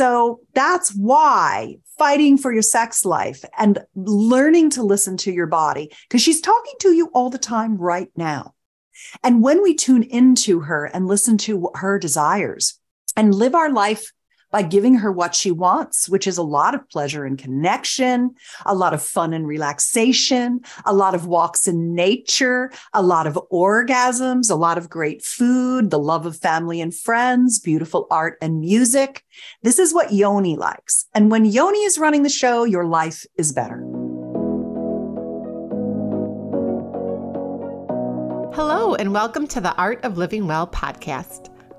So that's why fighting for your sex life and learning to listen to your body, because she's talking to you all the time right now. And when we tune into her and listen to her desires and live our life by giving her what she wants, which is a lot of pleasure and connection, a lot of fun and relaxation, a lot of walks in nature, a lot of orgasms, a lot of great food, the love of family and friends, beautiful art and music. This is what Yoni likes. And when Yoni is running the show, your life is better. Hello, and welcome to the Art of Living Well podcast.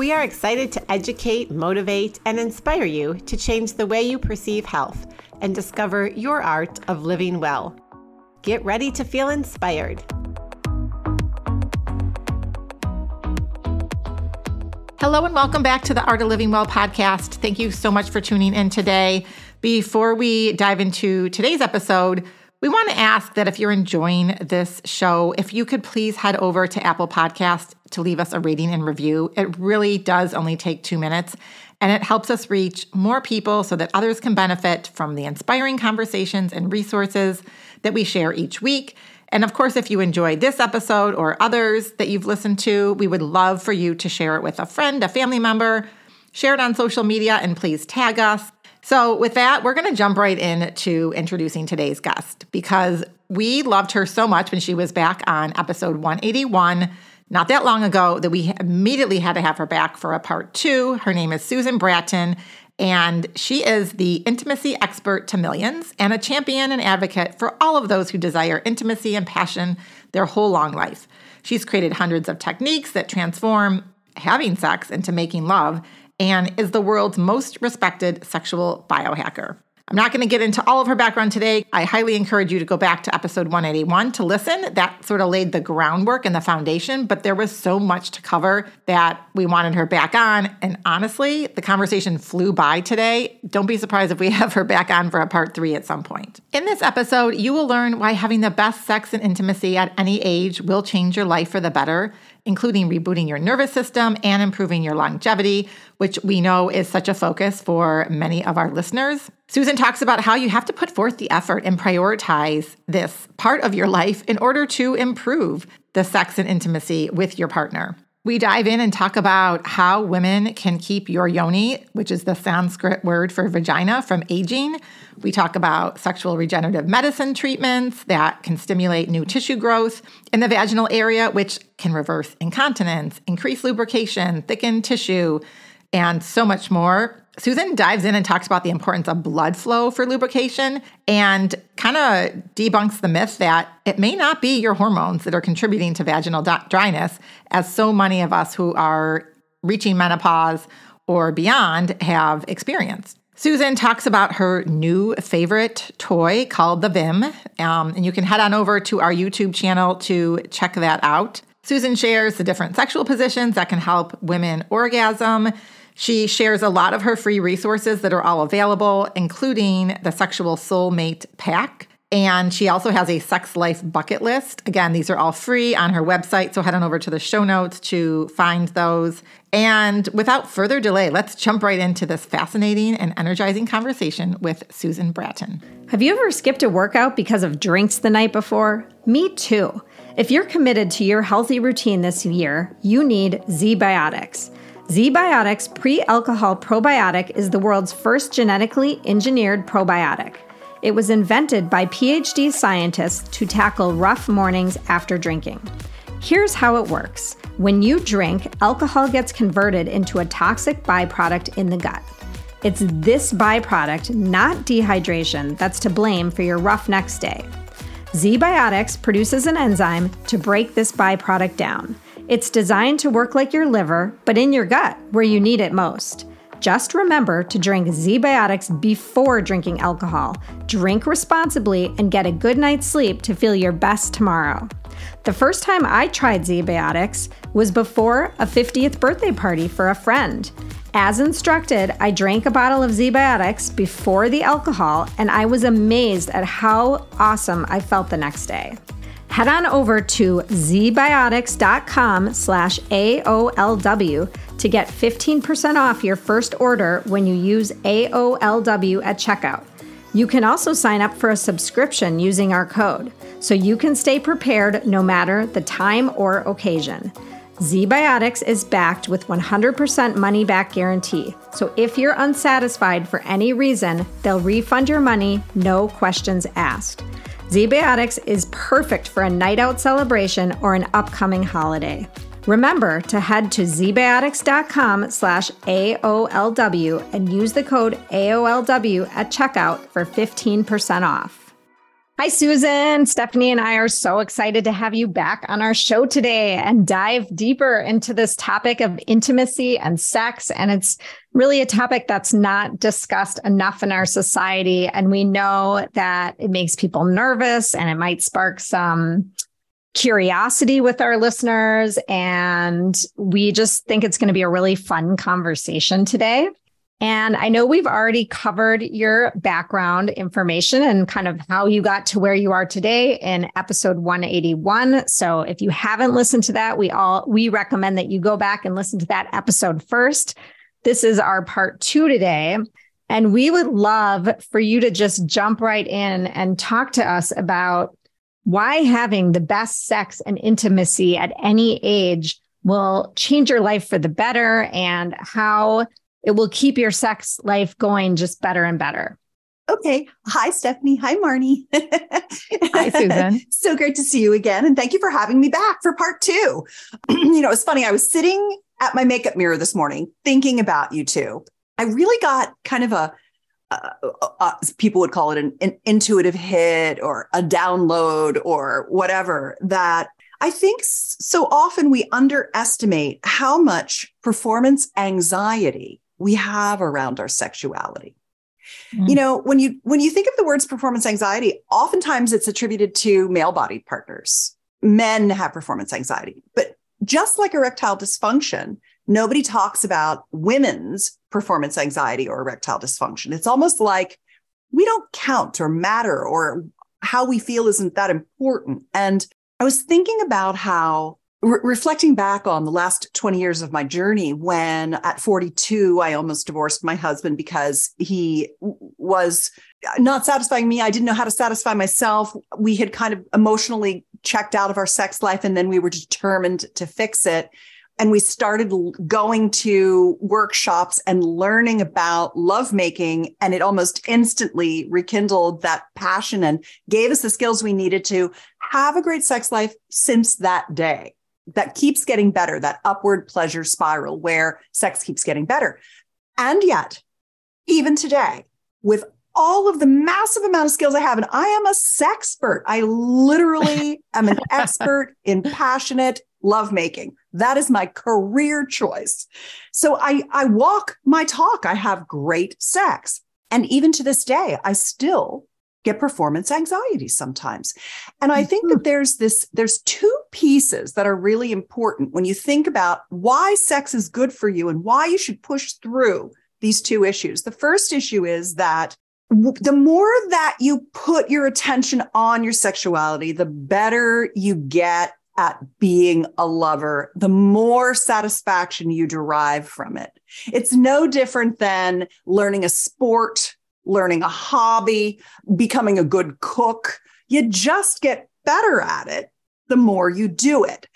We are excited to educate, motivate, and inspire you to change the way you perceive health and discover your art of living well. Get ready to feel inspired. Hello, and welcome back to the Art of Living Well podcast. Thank you so much for tuning in today. Before we dive into today's episode, we want to ask that if you're enjoying this show, if you could please head over to Apple Podcast to leave us a rating and review. It really does only take two minutes, and it helps us reach more people so that others can benefit from the inspiring conversations and resources that we share each week. And of course, if you enjoyed this episode or others that you've listened to, we would love for you to share it with a friend, a family member, share it on social media, and please tag us. So, with that, we're going to jump right in to introducing today's guest because we loved her so much when she was back on episode 181 not that long ago that we immediately had to have her back for a part two. Her name is Susan Bratton, and she is the intimacy expert to millions and a champion and advocate for all of those who desire intimacy and passion their whole long life. She's created hundreds of techniques that transform having sex into making love and is the world's most respected sexual biohacker. I'm not going to get into all of her background today. I highly encourage you to go back to episode 181 to listen. That sort of laid the groundwork and the foundation, but there was so much to cover that we wanted her back on. And honestly, the conversation flew by today. Don't be surprised if we have her back on for a part three at some point. In this episode, you will learn why having the best sex and intimacy at any age will change your life for the better including rebooting your nervous system and improving your longevity, which we know is such a focus for many of our listeners. Susan talks about how you have to put forth the effort and prioritize this part of your life in order to improve the sex and intimacy with your partner. We dive in and talk about how women can keep your yoni, which is the Sanskrit word for vagina, from aging. We talk about sexual regenerative medicine treatments that can stimulate new tissue growth in the vaginal area, which can reverse incontinence, increase lubrication, thicken tissue, and so much more. Susan dives in and talks about the importance of blood flow for lubrication and kind of debunks the myth that it may not be your hormones that are contributing to vaginal dryness, as so many of us who are reaching menopause or beyond have experienced. Susan talks about her new favorite toy called the Vim, um, and you can head on over to our YouTube channel to check that out. Susan shares the different sexual positions that can help women orgasm. She shares a lot of her free resources that are all available, including the Sexual Soulmate Pack. And she also has a sex life bucket list. Again, these are all free on her website, so head on over to the show notes to find those. And without further delay, let's jump right into this fascinating and energizing conversation with Susan Bratton. Have you ever skipped a workout because of drinks the night before? Me too. If you're committed to your healthy routine this year, you need ZBiotics. ZBiotics Pre Alcohol Probiotic is the world's first genetically engineered probiotic. It was invented by PhD scientists to tackle rough mornings after drinking. Here's how it works when you drink, alcohol gets converted into a toxic byproduct in the gut. It's this byproduct, not dehydration, that's to blame for your rough next day. ZBiotics produces an enzyme to break this byproduct down. It's designed to work like your liver, but in your gut, where you need it most. Just remember to drink ZBiotics before drinking alcohol. Drink responsibly and get a good night's sleep to feel your best tomorrow. The first time I tried ZBiotics was before a 50th birthday party for a friend. As instructed, I drank a bottle of ZBiotics before the alcohol, and I was amazed at how awesome I felt the next day. Head on over to zbiotics.com slash AOLW to get 15% off your first order when you use AOLW at checkout. You can also sign up for a subscription using our code, so you can stay prepared no matter the time or occasion. ZBiotics is backed with 100% money back guarantee. So if you're unsatisfied for any reason, they'll refund your money, no questions asked. ZBiotics is perfect for a night out celebration or an upcoming holiday. Remember to head to zbiotics.com slash AOLW and use the code AOLW at checkout for 15% off. Hi, Susan. Stephanie and I are so excited to have you back on our show today and dive deeper into this topic of intimacy and sex. And it's really a topic that's not discussed enough in our society. And we know that it makes people nervous and it might spark some curiosity with our listeners. And we just think it's going to be a really fun conversation today. And I know we've already covered your background information and kind of how you got to where you are today in episode 181. So if you haven't listened to that, we all we recommend that you go back and listen to that episode first. This is our part 2 today. And we would love for you to just jump right in and talk to us about why having the best sex and intimacy at any age will change your life for the better and how it will keep your sex life going just better and better. Okay. Hi, Stephanie. Hi, Marnie. Hi, Susan. so great to see you again. And thank you for having me back for part two. you know, it's funny. I was sitting at my makeup mirror this morning thinking about you two. I really got kind of a, uh, uh, people would call it an, an intuitive hit or a download or whatever that I think so often we underestimate how much performance anxiety we have around our sexuality. Mm. You know, when you when you think of the words performance anxiety, oftentimes it's attributed to male-bodied partners. Men have performance anxiety, but just like erectile dysfunction, nobody talks about women's performance anxiety or erectile dysfunction. It's almost like we don't count or matter or how we feel isn't that important. And I was thinking about how Re- reflecting back on the last 20 years of my journey, when at 42, I almost divorced my husband because he was not satisfying me. I didn't know how to satisfy myself. We had kind of emotionally checked out of our sex life, and then we were determined to fix it. And we started going to workshops and learning about lovemaking, and it almost instantly rekindled that passion and gave us the skills we needed to have a great sex life since that day that keeps getting better, that upward pleasure spiral where sex keeps getting better. And yet, even today, with all of the massive amount of skills I have, and I am a sexpert. I literally am an expert in passionate lovemaking. That is my career choice. So I, I walk my talk. I have great sex. And even to this day, I still get performance anxiety sometimes. And I think that mm-hmm. there's this, there's two pieces that are really important when you think about why sex is good for you and why you should push through these two issues. The first issue is that the more that you put your attention on your sexuality, the better you get at being a lover, the more satisfaction you derive from it. It's no different than learning a sport learning a hobby, becoming a good cook. You just get better at it the more you do it.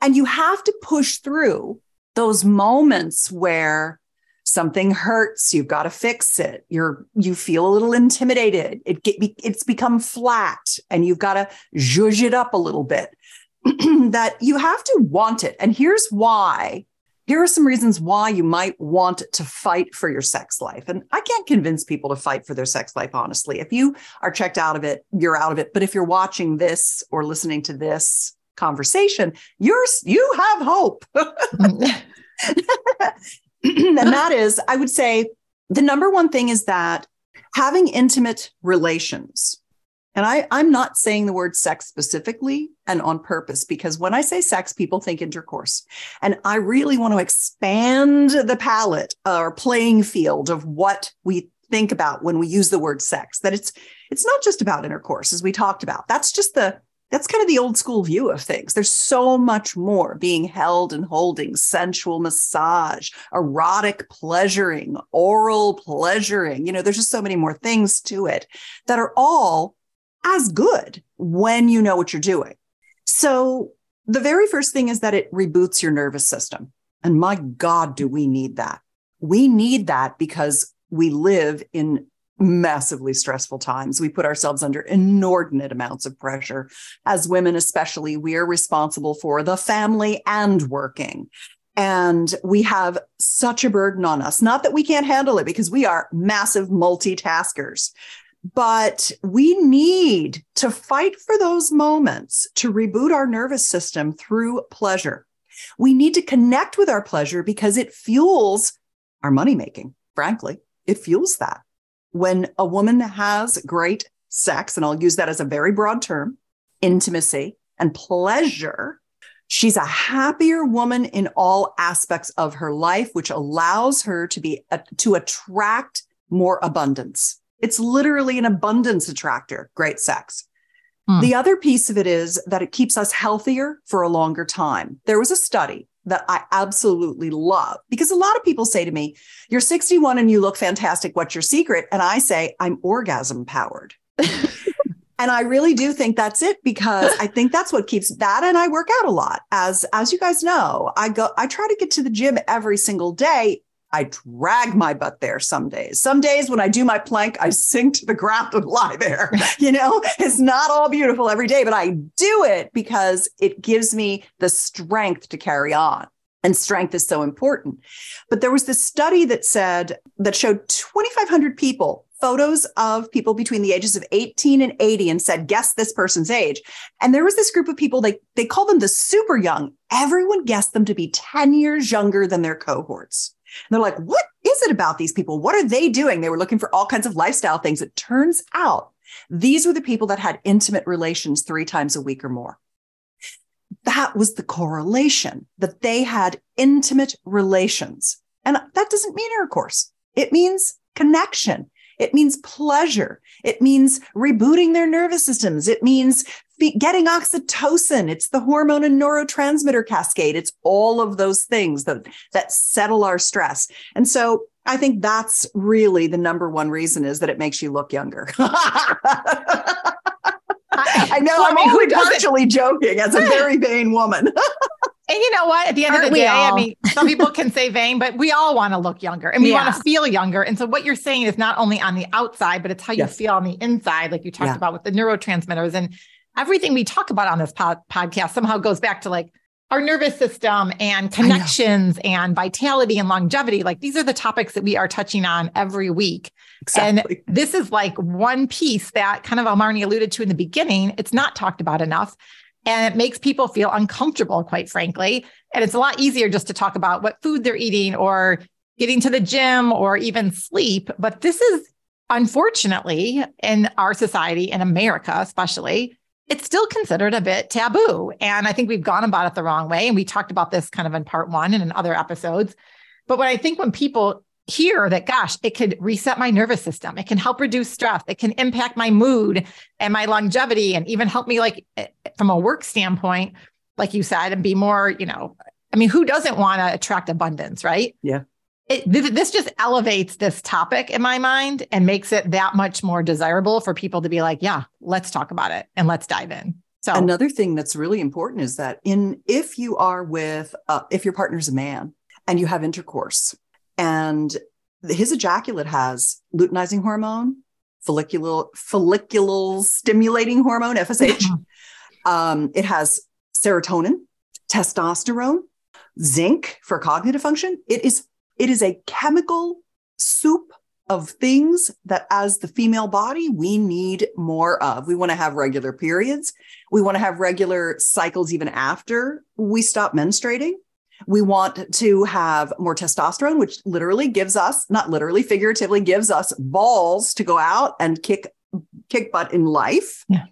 And you have to push through those moments where something hurts you've got to fix it you're you feel a little intimidated it get, it's become flat and you've got to zhuzh it up a little bit that you have to want it and here's why here are some reasons why you might want to fight for your sex life. And I can't convince people to fight for their sex life, honestly. If you are checked out of it, you're out of it. But if you're watching this or listening to this conversation, you're you have hope. and that is, I would say the number one thing is that having intimate relations, and I, I'm not saying the word sex specifically and on purpose, because when I say sex, people think intercourse. And I really want to expand the palette or playing field of what we think about when we use the word sex, that it's it's not just about intercourse, as we talked about. That's just the that's kind of the old school view of things. There's so much more being held and holding, sensual massage, erotic pleasuring, oral pleasuring. You know, there's just so many more things to it that are all as good when you know what you're doing. So, the very first thing is that it reboots your nervous system. And my God, do we need that? We need that because we live in massively stressful times. We put ourselves under inordinate amounts of pressure. As women, especially, we are responsible for the family and working. And we have such a burden on us. Not that we can't handle it because we are massive multitaskers, but we need to fight for those moments to reboot our nervous system through pleasure. We need to connect with our pleasure because it fuels our money making, frankly. It fuels that when a woman has great sex, and I'll use that as a very broad term, intimacy and pleasure, she's a happier woman in all aspects of her life, which allows her to be uh, to attract more abundance. It's literally an abundance attractor, great sex. Hmm. The other piece of it is that it keeps us healthier for a longer time. There was a study that I absolutely love because a lot of people say to me, You're 61 and you look fantastic. What's your secret? And I say, I'm orgasm powered. and I really do think that's it because I think that's what keeps that. And I work out a lot. As as you guys know, I go, I try to get to the gym every single day. I drag my butt there some days. Some days when I do my plank, I sink to the ground and lie there. You know, it's not all beautiful every day, but I do it because it gives me the strength to carry on. And strength is so important. But there was this study that said that showed 2,500 people photos of people between the ages of 18 and 80 and said, guess this person's age. And there was this group of people, they, they call them the super young. Everyone guessed them to be 10 years younger than their cohorts. And they're like, what is it about these people? What are they doing? They were looking for all kinds of lifestyle things. It turns out these were the people that had intimate relations three times a week or more. That was the correlation that they had intimate relations. And that doesn't mean intercourse, it means connection. It means pleasure. It means rebooting their nervous systems. It means getting oxytocin. It's the hormone and neurotransmitter cascade. It's all of those things that, that settle our stress. And so I think that's really the number one reason is that it makes you look younger. I know well, I'm only partially joking as a very vain woman. And you know what? At the end Aren't of the day, all? I mean, some people can say vain, but we all want to look younger and we yeah. want to feel younger. And so what you're saying is not only on the outside, but it's how yes. you feel on the inside, like you talked yeah. about with the neurotransmitters and everything we talk about on this pod- podcast somehow goes back to like our nervous system and connections and vitality and longevity. Like these are the topics that we are touching on every week. Exactly. And this is like one piece that kind of Almarni alluded to in the beginning. It's not talked about enough and it makes people feel uncomfortable, quite frankly. And it's a lot easier just to talk about what food they're eating or getting to the gym or even sleep. But this is unfortunately in our society, in America especially, it's still considered a bit taboo. And I think we've gone about it the wrong way. And we talked about this kind of in part one and in other episodes. But what I think when people hear that, gosh, it could reset my nervous system. It can help reduce stress. It can impact my mood and my longevity and even help me, like, eh, from a work standpoint, like you said, and be more, you know, I mean, who doesn't want to attract abundance, right? Yeah. It, this just elevates this topic in my mind and makes it that much more desirable for people to be like, yeah, let's talk about it and let's dive in. So another thing that's really important is that in if you are with uh, if your partner's a man and you have intercourse and his ejaculate has luteinizing hormone, follicular follicular stimulating hormone FSH. um, it has serotonin, testosterone, zinc for cognitive function. It is it is a chemical soup of things that as the female body we need more of. We want to have regular periods. We want to have regular cycles even after we stop menstruating. We want to have more testosterone, which literally gives us, not literally, figuratively gives us balls to go out and kick kick butt in life. Yeah.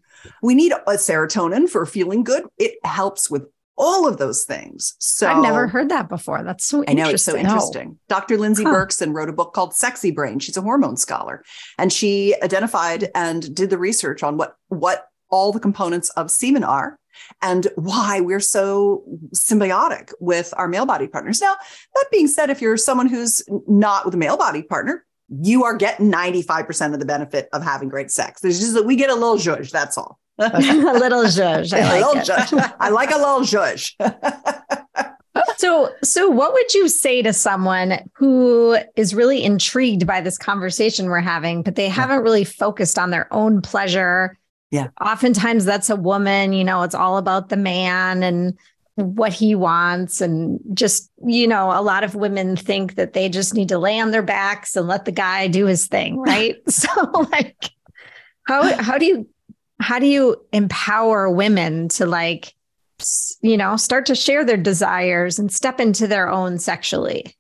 We need a serotonin for feeling good. It helps with all of those things. So I've never heard that before. That's so I know it's so interesting. interesting. Dr. Lindsey Huh. Berkson wrote a book called Sexy Brain. She's a hormone scholar, and she identified and did the research on what what all the components of semen are and why we're so symbiotic with our male body partners. Now, that being said, if you're someone who's not with a male body partner, you are getting 95% of the benefit of having great sex. There's just that we get a little zhuzh, that's all. a little zhuzh. A I little like it. zhuzh. I like a little zhuzh. So, so what would you say to someone who is really intrigued by this conversation we're having, but they haven't really focused on their own pleasure? Yeah. Oftentimes that's a woman, you know, it's all about the man and what he wants. And just, you know, a lot of women think that they just need to lay on their backs and let the guy do his thing. Right. so like how how do you how do you empower women to like you know start to share their desires and step into their own sexually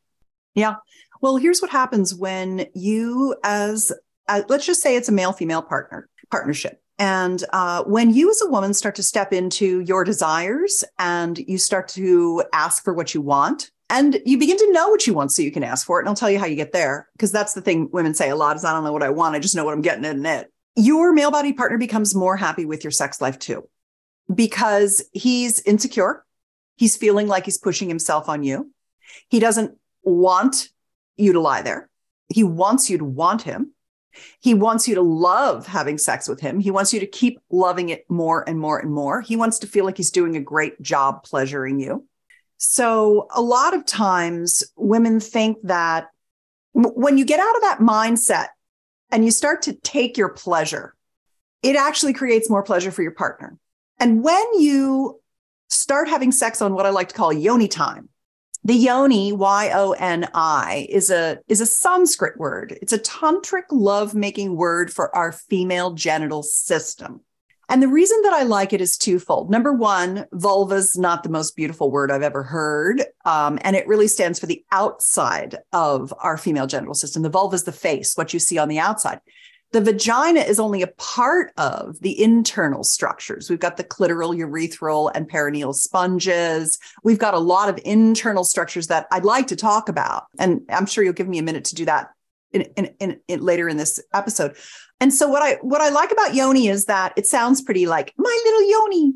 Yeah. Well, here's what happens when you, as uh, let's just say it's a male female partner partnership. And uh, when you, as a woman, start to step into your desires and you start to ask for what you want, and you begin to know what you want so you can ask for it. And I'll tell you how you get there, because that's the thing women say a lot is I don't know what I want. I just know what I'm getting in it. Your male body partner becomes more happy with your sex life too, because he's insecure. He's feeling like he's pushing himself on you. He doesn't want you to lie there. He wants you to want him. He wants you to love having sex with him. He wants you to keep loving it more and more and more. He wants to feel like he's doing a great job pleasuring you. So, a lot of times women think that when you get out of that mindset and you start to take your pleasure, it actually creates more pleasure for your partner. And when you start having sex on what I like to call yoni time, the yoni, Y O N I, is a is a Sanskrit word. It's a tantric love-making word for our female genital system. And the reason that I like it is twofold. Number one, vulva's not the most beautiful word I've ever heard. Um, and it really stands for the outside of our female genital system. The vulva is the face, what you see on the outside. The vagina is only a part of the internal structures. We've got the clitoral, urethral, and perineal sponges. We've got a lot of internal structures that I'd like to talk about. And I'm sure you'll give me a minute to do that in, in, in, later in this episode. And so what I what I like about yoni is that it sounds pretty like my little yoni.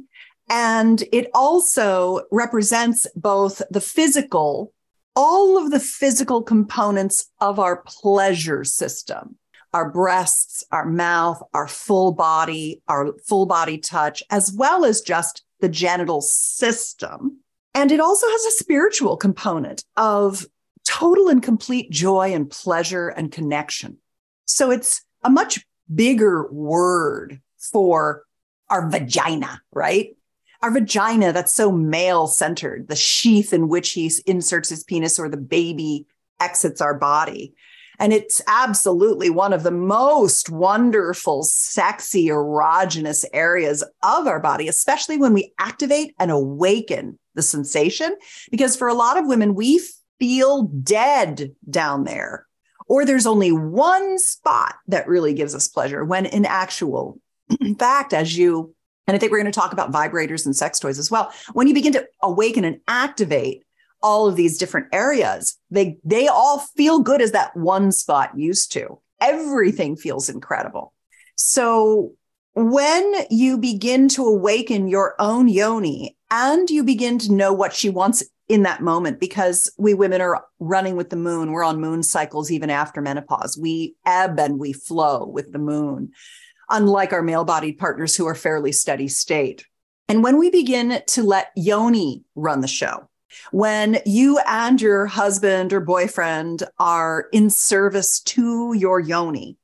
And it also represents both the physical, all of the physical components of our pleasure system our breasts, our mouth, our full body, our full body touch, as well as just the genital system. And it also has a spiritual component of total and complete joy and pleasure and connection. So it's a much bigger word for our vagina, right? Our vagina that's so male centered, the sheath in which he inserts his penis or the baby exits our body. And it's absolutely one of the most wonderful, sexy, erogenous areas of our body, especially when we activate and awaken the sensation. Because for a lot of women, we feel dead down there, or there's only one spot that really gives us pleasure when in actual fact, as you, and I think we're going to talk about vibrators and sex toys as well, when you begin to awaken and activate all of these different areas they they all feel good as that one spot used to. Everything feels incredible. So when you begin to awaken your own yoni and you begin to know what she wants in that moment because we women are running with the moon. We're on moon cycles even after menopause. We ebb and we flow with the moon unlike our male bodied partners who are fairly steady state. And when we begin to let yoni run the show when you and your husband or boyfriend are in service to your yoni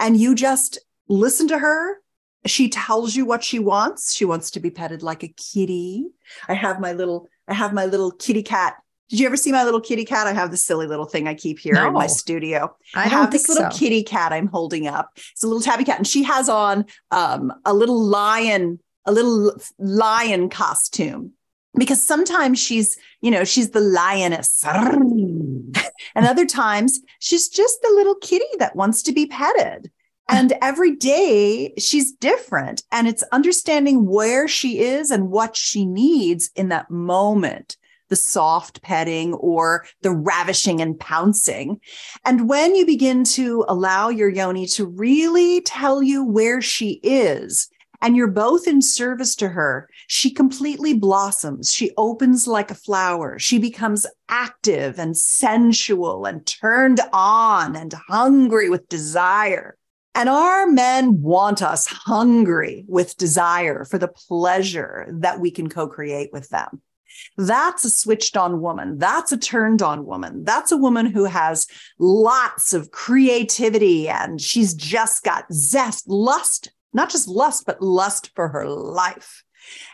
and you just listen to her she tells you what she wants. She wants to be petted like a kitty. I have my little i have my little kitty cat did you ever see my little kitty cat i have this silly little thing i keep here in my studio I, I, have this little so. kitty cat I'm holding up. It's a little tabby cat, and she has on um, a little lion, a little lion costume. because sometimes she's, you know, she's the lioness. and other times she's just the little kitty that wants to be petted. And every day she's different. And it's understanding where she is and what she needs in that moment the soft petting or the ravishing and pouncing. And when you begin to allow your yoni to really tell you where she is, and you're both in service to her, she completely blossoms. She opens like a flower. She becomes active and sensual and turned on and hungry with desire. And our men want us hungry with desire for the pleasure that we can co create with them. That's a switched on woman. That's a turned on woman. That's a woman who has lots of creativity and she's just got zest, lust, not just lust, but lust for her life.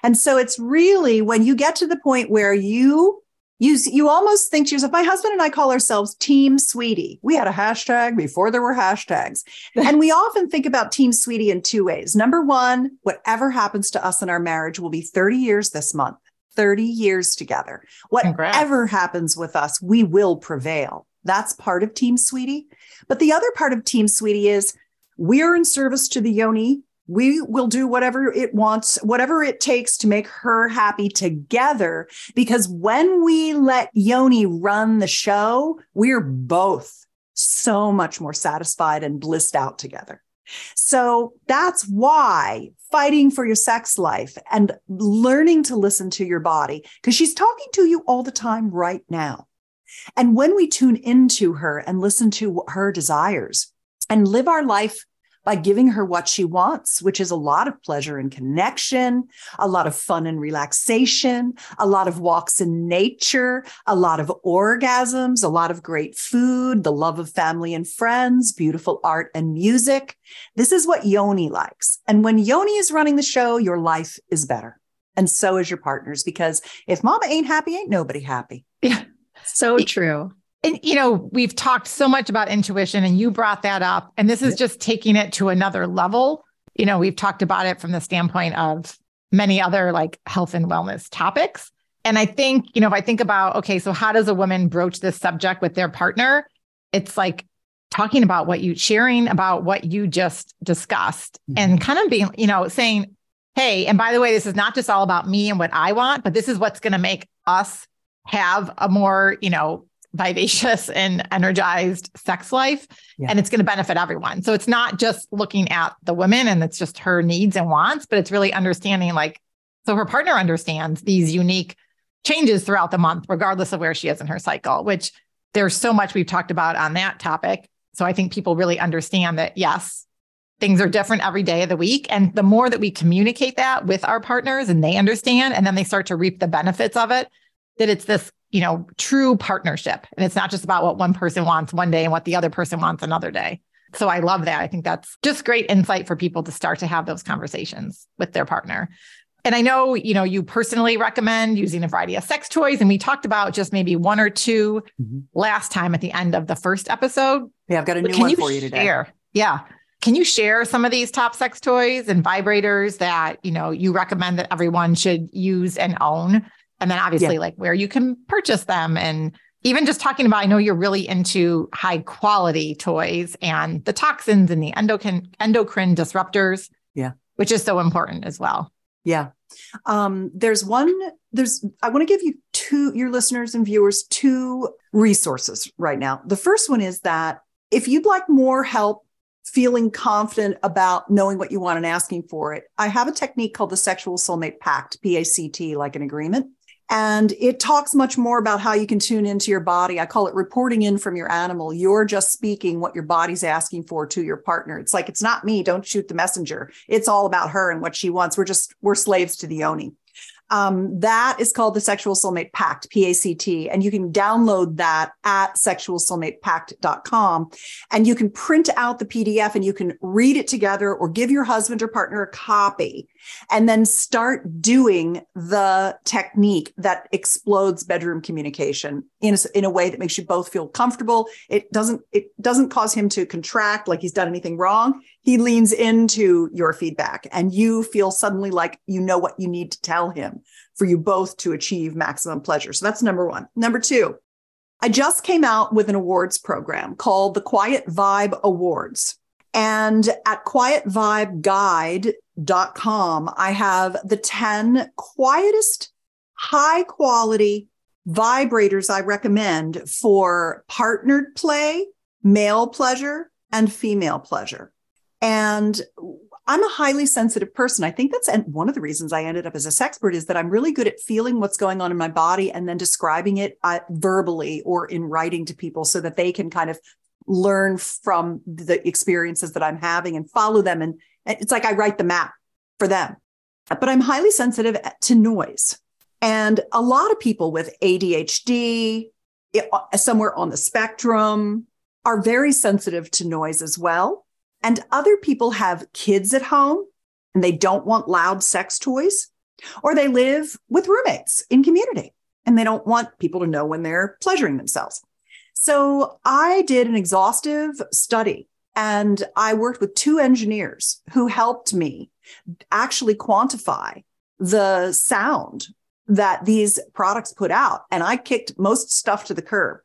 And so it's really when you get to the point where you you, you almost think to yourself, my husband and I call ourselves Team Sweetie. We had a hashtag before there were hashtags. and we often think about Team Sweetie in two ways. Number one, whatever happens to us in our marriage will be 30 years this month. 30 years together. Whatever Congrats. happens with us, we will prevail. That's part of Team Sweetie. But the other part of Team Sweetie is we're in service to the yoni. We will do whatever it wants, whatever it takes to make her happy together. Because when we let yoni run the show, we're both so much more satisfied and blissed out together. So that's why fighting for your sex life and learning to listen to your body, because she's talking to you all the time right now. And when we tune into her and listen to her desires and live our life by giving her what she wants, which is a lot of pleasure and connection, a lot of fun and relaxation, a lot of walks in nature, a lot of orgasms, a lot of great food, the love of family and friends, beautiful art and music. This is what Yoni likes. And when Yoni is running the show, your life is better. And so is your partner's, because if mama ain't happy, ain't nobody happy. Yeah. So true. And, you know, we've talked so much about intuition and you brought that up. And this is just taking it to another level. You know, we've talked about it from the standpoint of many other like health and wellness topics. And I think, you know, if I think about, okay, so how does a woman broach this subject with their partner? It's like talking about what you sharing about what you just discussed mm-hmm. and kind of being, you know, saying, hey, and by the way, this is not just all about me and what I want, but this is what's going to make us have a more, you know, vivacious and energized sex life yeah. and it's going to benefit everyone. So it's not just looking at the woman and it's just her needs and wants, but it's really understanding like so her partner understands these unique changes throughout the month regardless of where she is in her cycle, which there's so much we've talked about on that topic. So I think people really understand that yes, things are different every day of the week and the more that we communicate that with our partners and they understand and then they start to reap the benefits of it that it's this you know, true partnership. And it's not just about what one person wants one day and what the other person wants another day. So I love that. I think that's just great insight for people to start to have those conversations with their partner. And I know, you know, you personally recommend using a variety of sex toys. And we talked about just maybe one or 2 mm-hmm. last time at the end of the first episode. Yeah, I've got a new one you for you today. Share? Yeah. Can you share some of these top sex toys and vibrators that, you know, you recommend that everyone should use and own? And then obviously yeah. like where you can purchase them and even just talking about, I know you're really into high quality toys and the toxins and the endocrine endocrine disruptors. Yeah. Which is so important as well. Yeah. Um, there's one, there's, I want to give you two, your listeners and viewers, two resources right now. The first one is that if you'd like more help feeling confident about knowing what you want and asking for it, I have a technique called the Sexual Soulmate Pact, P A C T, like an agreement. And it talks much more about how you can tune into your body. I call it reporting in from your animal. You're just speaking what your body's asking for to your partner. It's like, it's not me. Don't shoot the messenger. It's all about her and what she wants. We're just, we're slaves to the yoni. Um, that is called the Sexual Soulmate Pact, P A C T. And you can download that at sexualsoulmatepact.com. And you can print out the PDF and you can read it together or give your husband or partner a copy and then start doing the technique that explodes bedroom communication in a, in a way that makes you both feel comfortable. It doesn't, it doesn't cause him to contract like he's done anything wrong. He leans into your feedback and you feel suddenly like you know what you need to tell him for you both to achieve maximum pleasure. So that's number one. Number two, I just came out with an awards program called the Quiet Vibe Awards. And at quietvibeguide.com, I have the 10 quietest, high quality vibrators I recommend for partnered play, male pleasure, and female pleasure. And I'm a highly sensitive person. I think that's one of the reasons I ended up as a sexpert is that I'm really good at feeling what's going on in my body and then describing it uh, verbally or in writing to people so that they can kind of learn from the experiences that I'm having and follow them. And it's like I write the map for them. But I'm highly sensitive to noise. And a lot of people with ADHD, uh, somewhere on the spectrum, are very sensitive to noise as well. And other people have kids at home and they don't want loud sex toys, or they live with roommates in community and they don't want people to know when they're pleasuring themselves. So I did an exhaustive study and I worked with two engineers who helped me actually quantify the sound that these products put out. And I kicked most stuff to the curb.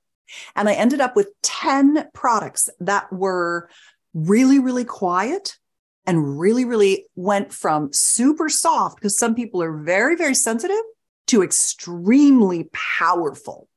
And I ended up with 10 products that were really, really quiet and really, really went from super soft, because some people are very, very sensitive, to extremely powerful.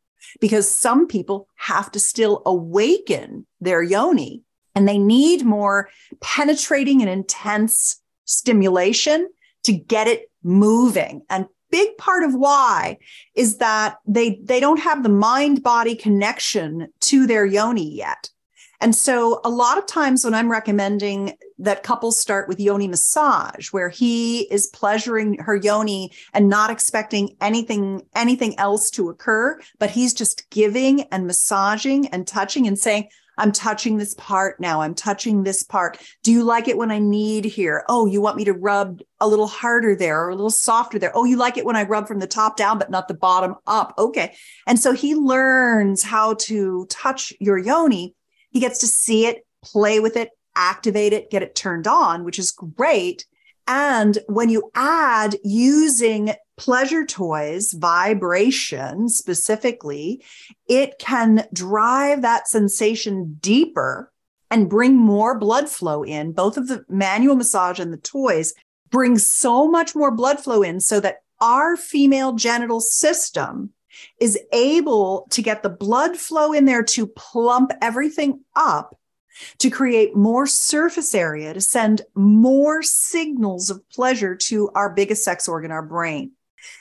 Because some people have to still awaken their yoni and they need more penetrating and intense stimulation to get it moving. And big part of why is that they they don't have the mind body connection to their yoni yet and so a lot of times when I'm recommending that couples start with yoni massage, where he is pleasuring her yoni and not expecting anything, anything else to occur, but he's just giving and massaging and touching and saying, I'm touching this part now. I'm touching this part. Do you like it when I knead here? Oh, you want me to rub a little harder there or a little softer there? Oh, you like it when I rub from the top down, but not the bottom up. Okay. And so he learns how to touch your yoni he gets to see it, play with it, activate it, get it turned on, which is great. And when you add using pleasure toys, vibration specifically, it can drive that sensation deeper and bring more blood flow in. Both of the manual massage and the toys bring so much more blood flow in so that our female genital system is able to get the blood flow in there to plump everything up to create more surface area to send more signals of pleasure to our biggest sex organ, our brain.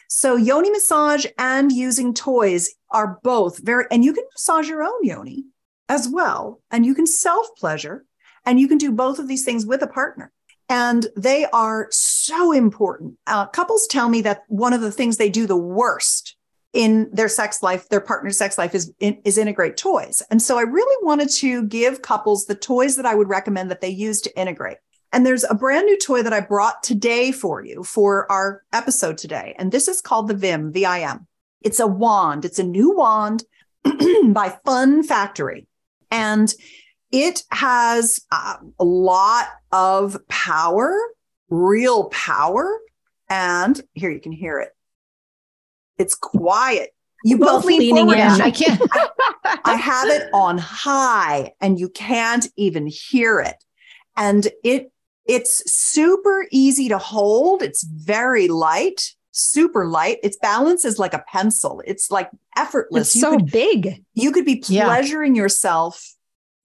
So, yoni massage and using toys are both very, and you can massage your own yoni as well, and you can self pleasure, and you can do both of these things with a partner. And they are so important. Uh, couples tell me that one of the things they do the worst in their sex life, their partner's sex life is, is integrate toys. And so I really wanted to give couples the toys that I would recommend that they use to integrate. And there's a brand new toy that I brought today for you for our episode today. And this is called the Vim, V I M. It's a wand, it's a new wand by Fun Factory. And it has uh, a lot of power, real power. And here you can hear it. It's quiet. You both, lean forward. In. I can't. I, I have it on high, and you can't even hear it. And it it's super easy to hold. It's very light, super light. Its balance is like a pencil. It's like effortless. It's you so could, big. You could be pleasuring yeah. yourself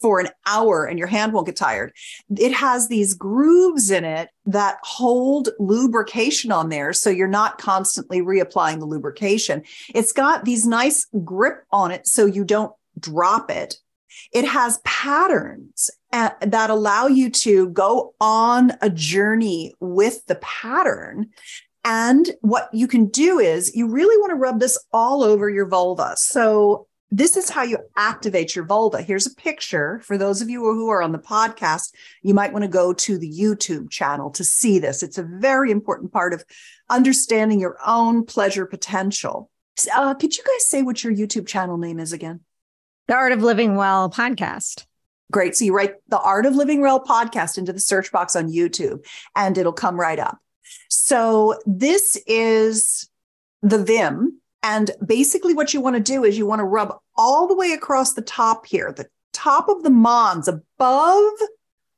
for an hour and your hand won't get tired. It has these grooves in it that hold lubrication on there. So you're not constantly reapplying the lubrication. It's got these nice grip on it so you don't drop it. It has patterns uh, that allow you to go on a journey with the pattern. And what you can do is you really want to rub this all over your vulva. So this is how you activate your vulva. Here's a picture for those of you who are on the podcast. You might want to go to the YouTube channel to see this. It's a very important part of understanding your own pleasure potential. Uh, could you guys say what your YouTube channel name is again? The Art of Living Well podcast. Great. So you write the Art of Living Well podcast into the search box on YouTube and it'll come right up. So this is the Vim. And basically, what you want to do is you want to rub all the way across the top here, the top of the mons, above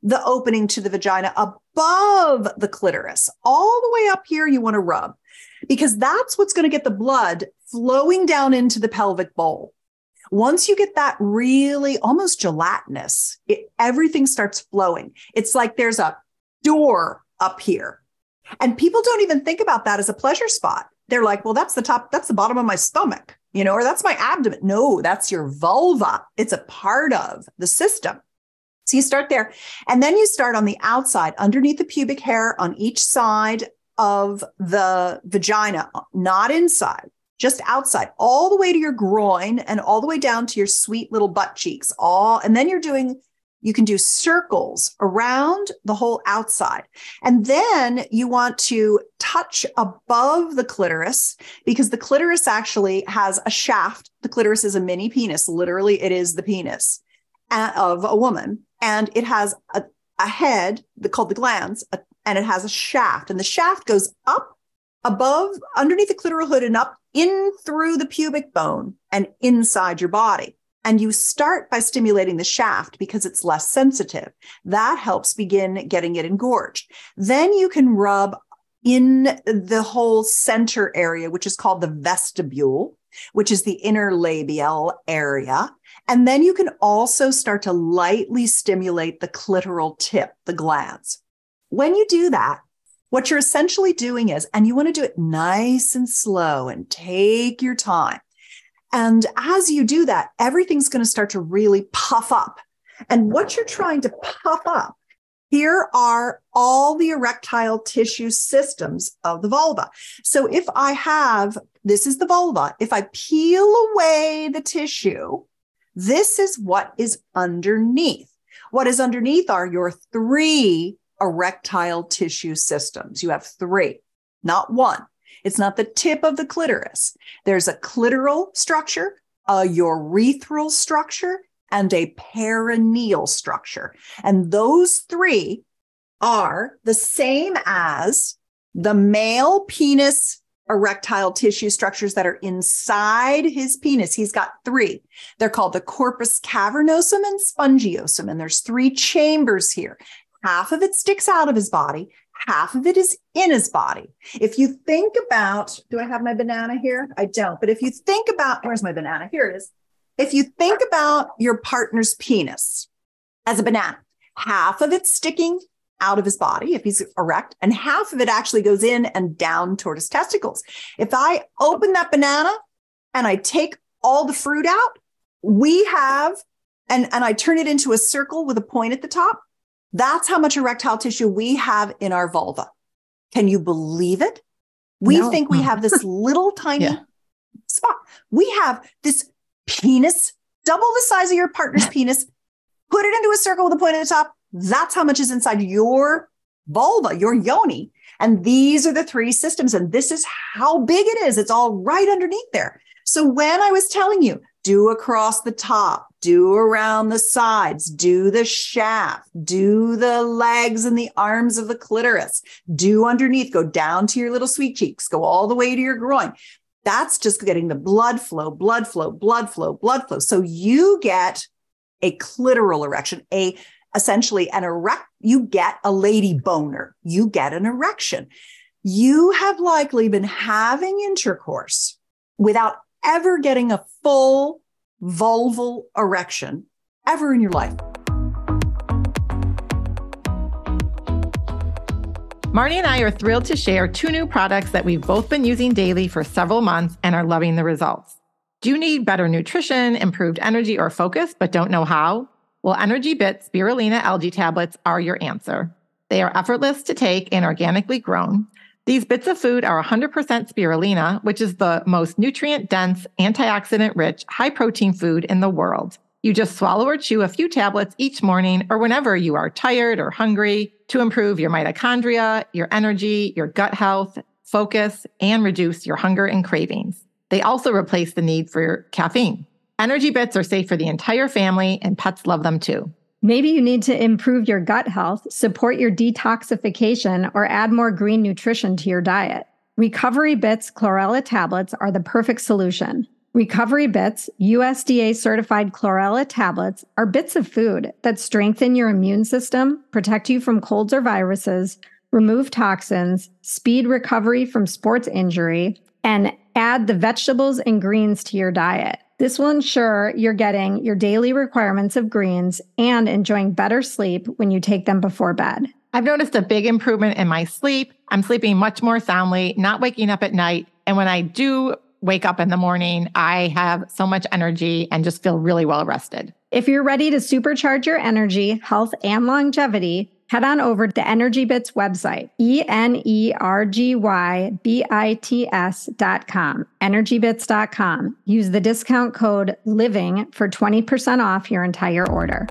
the opening to the vagina, above the clitoris, all the way up here. You want to rub because that's what's going to get the blood flowing down into the pelvic bowl. Once you get that really almost gelatinous, it, everything starts flowing. It's like there's a door up here. And people don't even think about that as a pleasure spot. They're like, well, that's the top, that's the bottom of my stomach, you know, or that's my abdomen. No, that's your vulva. It's a part of the system. So you start there. And then you start on the outside, underneath the pubic hair on each side of the vagina, not inside, just outside, all the way to your groin and all the way down to your sweet little butt cheeks. All, and then you're doing you can do circles around the whole outside. And then you want to touch above the clitoris because the clitoris actually has a shaft. The clitoris is a mini penis. Literally, it is the penis uh, of a woman. And it has a, a head called the glans, and it has a shaft. And the shaft goes up above, underneath the clitoral hood, and up in through the pubic bone and inside your body. And you start by stimulating the shaft because it's less sensitive. That helps begin getting it engorged. Then you can rub in the whole center area, which is called the vestibule, which is the inner labial area. And then you can also start to lightly stimulate the clitoral tip, the glans. When you do that, what you're essentially doing is, and you want to do it nice and slow and take your time. And as you do that, everything's going to start to really puff up. And what you're trying to puff up, here are all the erectile tissue systems of the vulva. So if I have, this is the vulva, if I peel away the tissue, this is what is underneath. What is underneath are your three erectile tissue systems. You have three, not one. It's not the tip of the clitoris. There's a clitoral structure, a urethral structure, and a perineal structure. And those three are the same as the male penis erectile tissue structures that are inside his penis. He's got three. They're called the corpus cavernosum and spongiosum. And there's three chambers here. Half of it sticks out of his body, half of it is in his body. If you think about, do I have my banana here? I don't. But if you think about, where's my banana? Here it is. If you think about your partner's penis as a banana, half of it's sticking out of his body if he's erect, and half of it actually goes in and down toward his testicles. If I open that banana and I take all the fruit out, we have, and, and I turn it into a circle with a point at the top, that's how much erectile tissue we have in our vulva. Can you believe it? We no. think we have this little tiny yeah. spot. We have this penis, double the size of your partner's penis, put it into a circle with a point at the top. That's how much is inside your vulva, your yoni. And these are the three systems. And this is how big it is. It's all right underneath there. So when I was telling you, do across the top, do around the sides, do the shaft, do the legs and the arms of the clitoris, do underneath, go down to your little sweet cheeks, go all the way to your groin. That's just getting the blood flow, blood flow, blood flow, blood flow. So you get a clitoral erection, a essentially an erect, you get a lady boner, you get an erection. You have likely been having intercourse without ever getting a full vulval erection ever in your life. Marnie and I are thrilled to share two new products that we've both been using daily for several months and are loving the results. Do you need better nutrition, improved energy, or focus, but don't know how? Well, Energy Bits spirulina algae tablets are your answer. They are effortless to take and organically grown. These bits of food are 100% spirulina, which is the most nutrient dense, antioxidant rich, high protein food in the world. You just swallow or chew a few tablets each morning or whenever you are tired or hungry to improve your mitochondria, your energy, your gut health, focus, and reduce your hunger and cravings. They also replace the need for caffeine. Energy bits are safe for the entire family, and pets love them too. Maybe you need to improve your gut health, support your detoxification, or add more green nutrition to your diet. Recovery Bits chlorella tablets are the perfect solution. Recovery Bits, USDA certified chlorella tablets, are bits of food that strengthen your immune system, protect you from colds or viruses, remove toxins, speed recovery from sports injury, and add the vegetables and greens to your diet. This will ensure you're getting your daily requirements of greens and enjoying better sleep when you take them before bed. I've noticed a big improvement in my sleep. I'm sleeping much more soundly, not waking up at night. And when I do wake up in the morning, I have so much energy and just feel really well rested. If you're ready to supercharge your energy, health, and longevity, head on over to Energy Bits website, E N E R G Y B I T S dot com, energybits.com. Use the discount code LIVING for 20% off your entire order.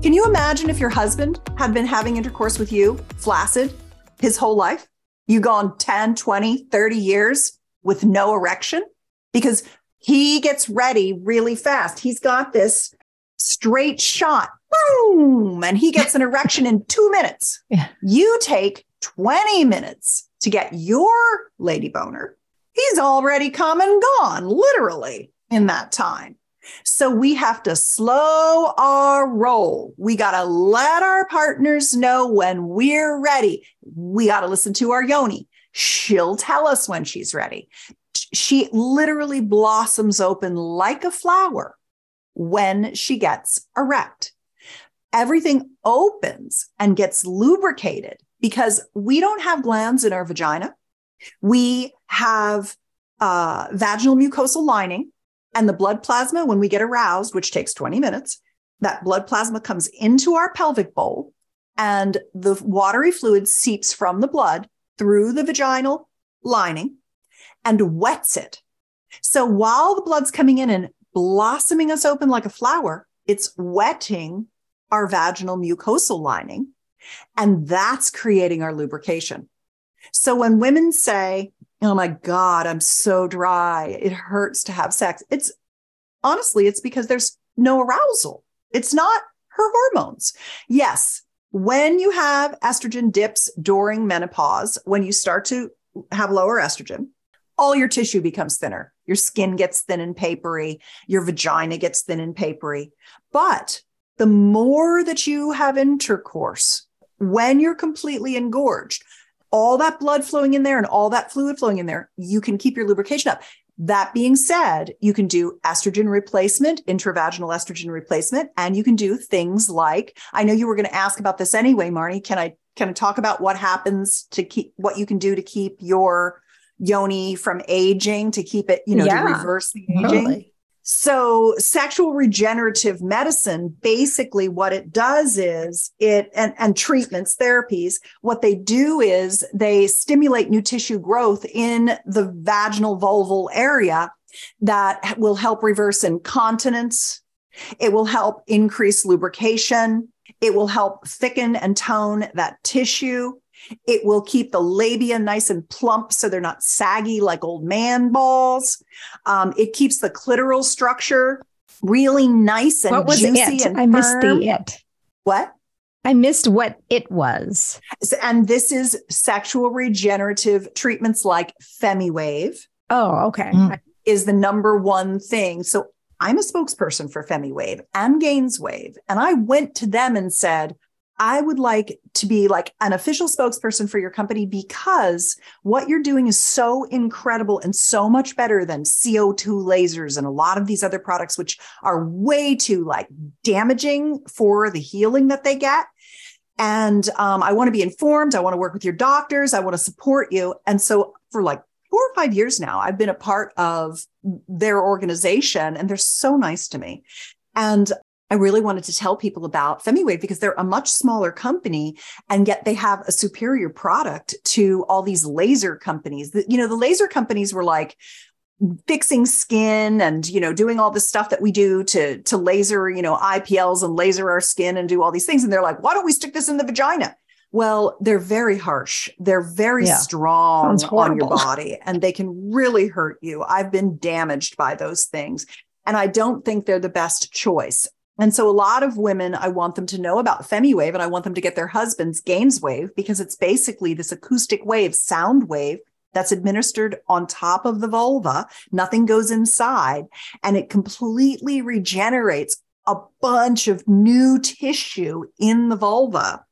Can you imagine if your husband had been having intercourse with you, flaccid, his whole life? You gone 10, 20, 30 years with no erection? Because he gets ready really fast. He's got this straight shot, boom, and he gets an erection in two minutes. Yeah. You take 20 minutes to get your lady boner. He's already come and gone, literally, in that time. So we have to slow our roll. We got to let our partners know when we're ready. We got to listen to our yoni. She'll tell us when she's ready. She literally blossoms open like a flower when she gets erect. Everything opens and gets lubricated because we don't have glands in our vagina. We have uh, vaginal mucosal lining and the blood plasma, when we get aroused, which takes 20 minutes, that blood plasma comes into our pelvic bowl and the watery fluid seeps from the blood through the vaginal lining and wets it. So while the blood's coming in and blossoming us open like a flower, it's wetting our vaginal mucosal lining. And that's creating our lubrication. So when women say, oh my God, I'm so dry. It hurts to have sex. It's honestly, it's because there's no arousal. It's not her hormones. Yes, when you have estrogen dips during menopause, when you start to have lower estrogen, all your tissue becomes thinner. Your skin gets thin and papery. Your vagina gets thin and papery. But the more that you have intercourse, when you're completely engorged, all that blood flowing in there and all that fluid flowing in there, you can keep your lubrication up. That being said, you can do estrogen replacement, intravaginal estrogen replacement, and you can do things like I know you were going to ask about this anyway, Marnie. Can I can I talk about what happens to keep what you can do to keep your yoni from aging, to keep it, you know, Yeah, to reverse the aging? totally. So, sexual regenerative medicine basically what it does is it and, and treatments, therapies, what they do is they stimulate new tissue growth in the vaginal vulval area that will help reverse incontinence. It will help increase lubrication. It will help thicken and tone that tissue. It will keep the labia nice and plump so they're not saggy like old man balls. Um, it keeps the clitoral structure really nice and What was juicy it? and I missed the it. What? I missed what it was. And this is sexual regenerative treatments like FemiWave Oh, okay. Mm. is the number one thing. So I'm a spokesperson for FemiWave and GainsWave. And I went to them and said, I would like to be like an official spokesperson for your company because what you're doing is so incredible and so much better than CO2 lasers and a lot of these other products, which are way too like damaging for the healing that they get. And um, I want to be informed. I want to work with your doctors. I want to support you. And so for like four or five years now, I've been a part of their organization and they're so nice to me. And I really wanted to tell people about FemiWave because they're a much smaller company and yet they have a superior product to all these laser companies. The- you know, the laser companies were like fixing skin and you know doing all this stuff that we do to to laser you know IPLs and laser our skin and do all these things. And they're like why don't we stick this in the vagina? Well they're very harsh. They're very Yeah. strong on your body and they can really hurt you. I've been damaged by those things. And i don't think they're the best choice And so a lot of women, I want them to know about FemiWave and I want them to get their husbands Gainswave because it's basically this acoustic wave, sound wave that's administered on top of the vulva. Nothing goes inside and it completely regenerates a bunch of new tissue in the vulva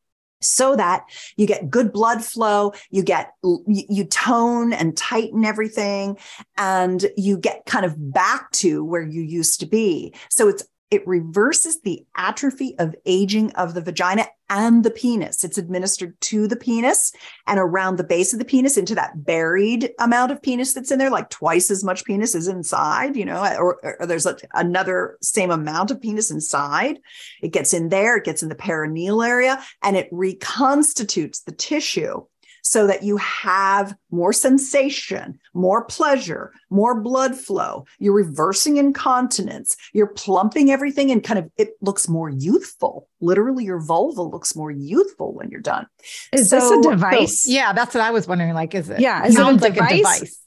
so that you get good blood flow, you get, you tone and tighten everything, and you get kind of back to where you used to be. So it's it reverses the atrophy of aging of the vagina and the penis. It's administered to the penis and around the base of the penis into that buried amount of penis that's in there, like twice as much penis is inside, you know, or, or there's another same amount of penis inside. It gets in there, it gets in the perineal area, and it reconstitutes the tissue so that you have more sensation, more pleasure, more blood flow. You're reversing incontinence. You're plumping everything and kind of it looks more youthful. Literally, your vulva looks more youthful when you're done. Is so, this a device? So, yeah, that's what I was wondering. Like, is it? Yeah, is it a like a device?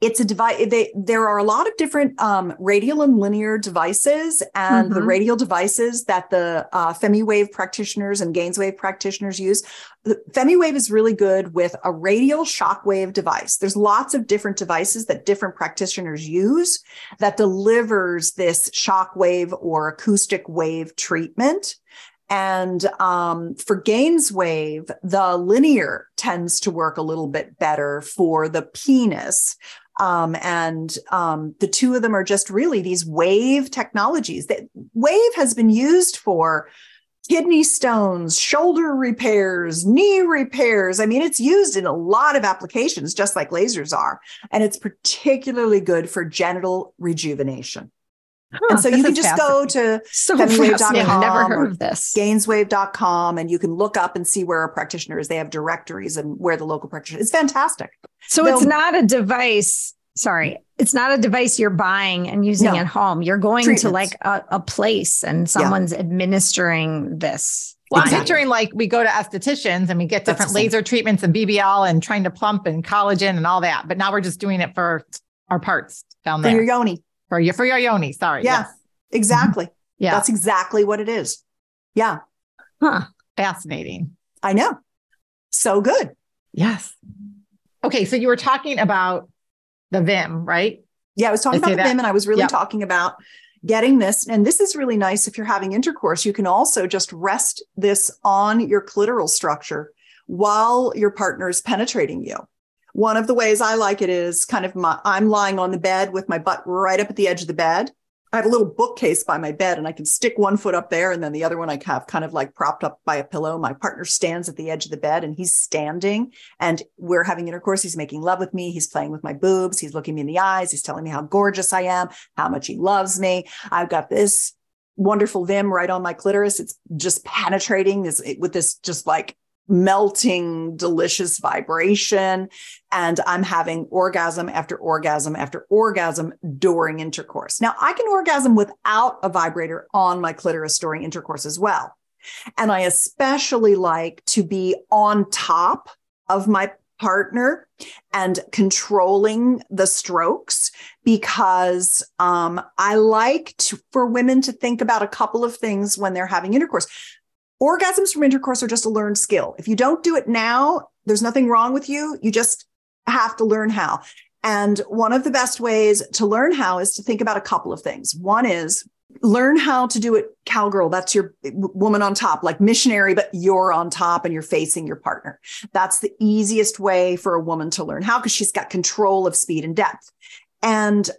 It's a device they, there are a lot of different um, radial and linear devices and mm-hmm. the radial devices that the uh, femiwave practitioners and gainswave practitioners use the femiwave is really good with a radial shockwave device there's lots of different devices that different practitioners use that delivers this shockwave or acoustic wave treatment and um, for Gainswave, the linear tends to work a little bit better for the penis. Um, and um, the two of them are just really these wave technologies that wave has been used for kidney stones, shoulder repairs, knee repairs. I mean, it's used in a lot of applications, just like lasers are. And it's particularly good for genital rejuvenation. Huh, and so you can just go to so I've never heard of this. Gainswave.com and you can look up and see where a practitioner is. They have directories and where the local practitioner is. It's fantastic. So They'll, it's not a device. Sorry, it's not a device you're buying and using no. at home. You're going Treatments. to like a, a, place and someone's yeah. administering this. Well, exactly. I'm picturing like we go to estheticians and we get different laser treatments and BBL and trying to plump and collagen and all that. But now we're just doing it for our parts down there. For your yoni. For your for your yoni, sorry. Yeah, yes. exactly. Mm-hmm. Yeah. That's exactly what it is. Yeah. Huh. Fascinating. I know. So good. Yes. Okay. So you were talking about the Vim, right? Yeah, I was talking I about the that. Vim and I was really yep. talking about getting this. And this is really nice if you're having intercourse. You can also just rest this on your clitoral structure while your partner is penetrating you. One of the ways I like it is kind of my, I'm lying on the bed with my butt right up at the edge of the bed. I have a little bookcase by my bed and I can stick one foot up there and then the other one I have kind of like propped up by a pillow. My partner stands at the edge of the bed and he's standing and we're having intercourse. He's making love with me. He's playing with my boobs. He's looking me in the eyes. He's telling me how gorgeous I am, how much he loves me. I've got this wonderful Vim right on my clitoris. It's just penetrating this with this just like melting, delicious vibration. And I'm having orgasm after orgasm after orgasm during intercourse. Now, I can orgasm without a vibrator on my clitoris during intercourse as well. And I especially like to be on top of my partner and controlling the strokes because um, I like to, for women to think about a couple of things when they're having intercourse orgasms from intercourse are just a learned skill. If you don't do it now, there's nothing wrong with you. You just have to learn how. And one of the best ways to learn how is to think about a couple of things. One is learn how to do it cowgirl. That's your woman on top, like missionary, but you're on top and you're facing your partner. That's the easiest way for a woman to learn how because she's got control of speed and depth. And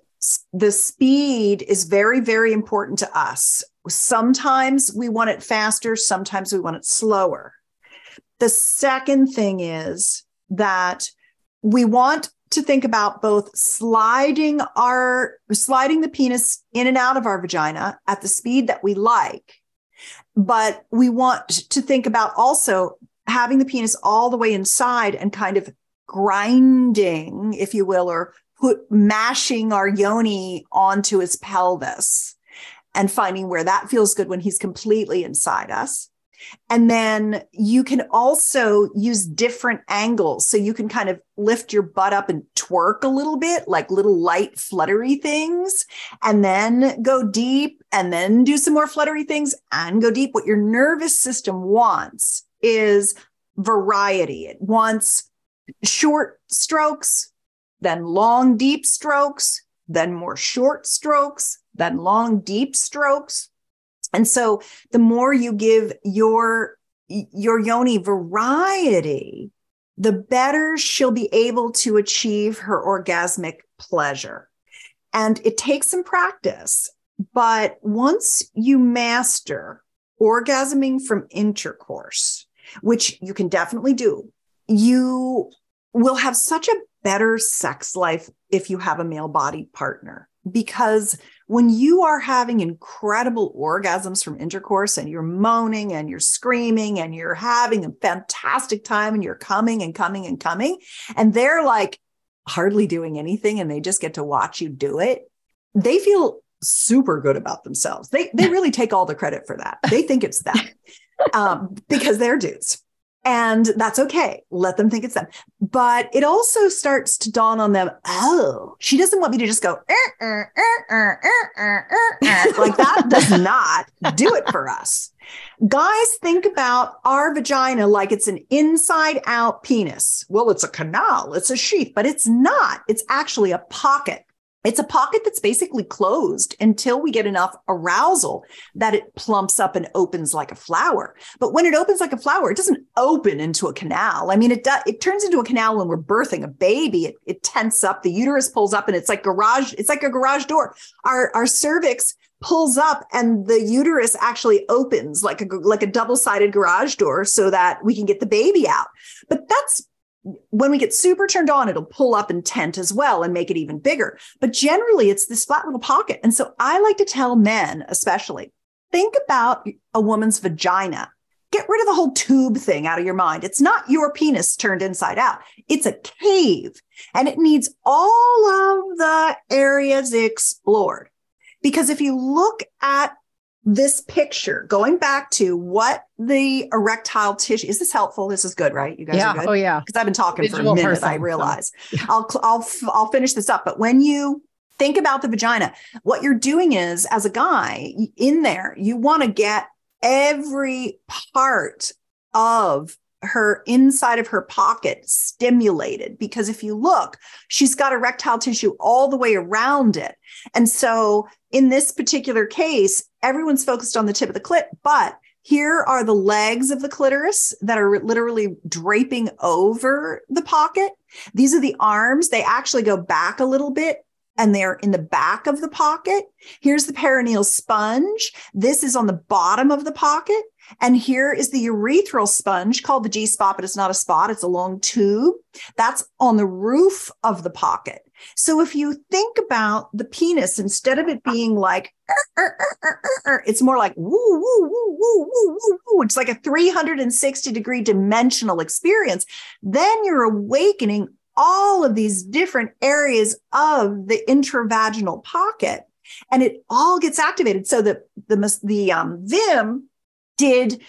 the speed is very, very important to us. Sometimes we want it faster, sometimes we want it slower. The second thing is that we want to think about both sliding our sliding the penis in and out of our vagina at the speed that we like but we want to think about also having the penis all the way inside and kind of grinding if you will or put mashing our yoni onto his pelvis and finding where that feels good when he's completely inside us. And then you can also use different angles. So you can kind of lift your butt up and twerk a little bit, like little light fluttery things, and then go deep and then do some more fluttery things and go deep. What your nervous system wants is variety. It wants short strokes, then long, deep strokes, then more short strokes, then long, deep strokes. And so the more you give your your yoni variety, the better she'll be able to achieve her orgasmic pleasure. And it takes some practice, but once you master orgasming from intercourse, which you can definitely do, you will have such a better sex life if you have a male body partner. Because when you are having incredible orgasms from intercourse and you're moaning and you're screaming and you're having a fantastic time and you're coming and coming and coming and they're like hardly doing anything and they just get to watch you do it they feel super good about themselves. They they really take all the credit for that. They think it's them um, because they're dudes and that's okay. Let them think it's them. But it also starts to dawn on them oh, she doesn't want me to just go er, er, er, like that, does not do it for us. Guys think about our vagina like it's an inside out penis. Well, it's a canal, it's a sheath, but it's not. It's actually a pocket it's a pocket that's basically closed until we get enough arousal that it plumps up and opens like a flower. But when it opens like a flower, it doesn't open into a canal. I mean, it does, it turns into a canal when we're birthing a baby. It, it tenses up, the uterus pulls up, and it's like garage. It's like a garage door. Our our cervix pulls up, and the uterus actually opens like a like a double sided garage door, so that we can get the baby out. But that's when we get super turned on, it'll pull up and tent as well and make it even bigger. But generally, it's this flat little pocket. And so I like to tell men, especially, think about a woman's vagina. Get rid of the whole tube thing out of your mind. It's not your penis turned inside out. It's a cave and it needs all of the areas explored. Because if you look at this picture, going back to what the erectile tissue is this helpful? This is good, right? You guys yeah. are good. Oh yeah. Because I've been talking Visual for a minute. Person, I realize. So. I'll I'll I'll finish this up. But when you think about the vagina, what you're doing is, as a guy in there, you want to get every part of her inside of her pocket stimulated because if you look, she's got erectile tissue all the way around it. And so in this particular case, everyone's focused on the tip of the clit, but here are the legs of the clitoris that are literally draping over the pocket. These are the arms. They actually go back a little bit and they're in the back of the pocket. Here's the perineal sponge. This is on the bottom of the pocket. And here is the urethral sponge called the G spot, but it's not a spot, it's a long tube. That's on the roof of the pocket. So if you think about the penis, instead of it being like, er, er, er, it's more like woo, woo, woo, woo, woo, woo, woo. It's like a 360 degree dimensional experience. Then you're awakening all of these different areas of the intravaginal pocket and it all gets activated so that the the um, vim did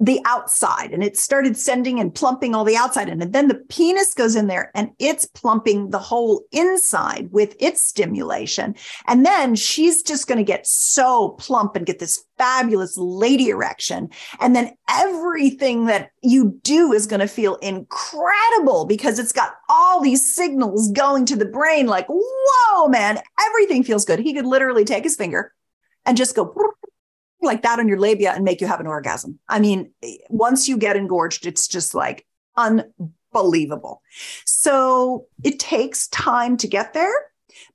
the outside and it started sending and plumping all the outside in. And then the penis goes in there and it's plumping the whole inside with its stimulation. And then she's just going to get so plump and get this fabulous lady erection. And then everything that you do is going to feel incredible because it's got all these signals going to the brain like, whoa, man, everything feels good. He could literally take his finger and just go like that on your labia and make you have an orgasm. I mean, once you get engorged, it's just like unbelievable. So it takes time to get there.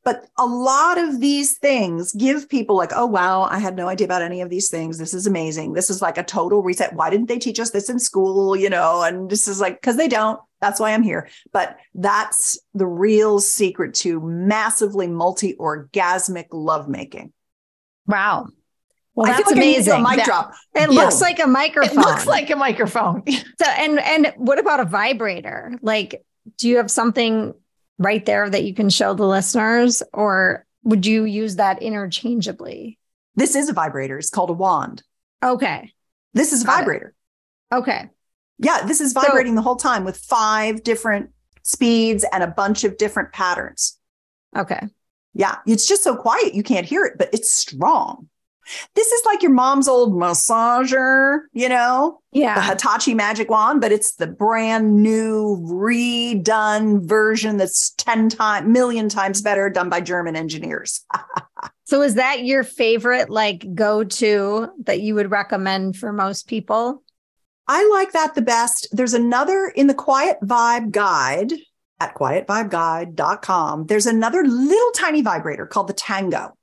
But a lot of these things give people like, oh, wow, I had no idea about any of these things. This is amazing. This is like a total reset. Why didn't they teach us this in school? You know, and this is like, because they don't. That's why I'm here. But that's the real secret to massively multi orgasmic lovemaking. Wow. Well, that's like amazing. mic that, drop. It Boom. looks like a microphone. It looks like a microphone. so, and and what about a vibrator? Like, do you have something right there that you can show the listeners, or would you use that interchangeably? This is a vibrator. It's called a wand. Okay. This is Got it. vibrator. Okay. Yeah, this is vibrating the whole time with five different speeds and a bunch of different patterns. Okay. Yeah, it's just so quiet you can't hear it, but it's strong. This is like your mom's old massager, you know, Yeah. the. Hitachi magic wand, but it's the brand new redone version that's 10 times million times better done by German engineers. So is that your favorite like go to that you would recommend for most people? I like that the best. There's another in the Quiet Vibe Guide at quietvibeguide.com. There's another little tiny vibrator called the Tango.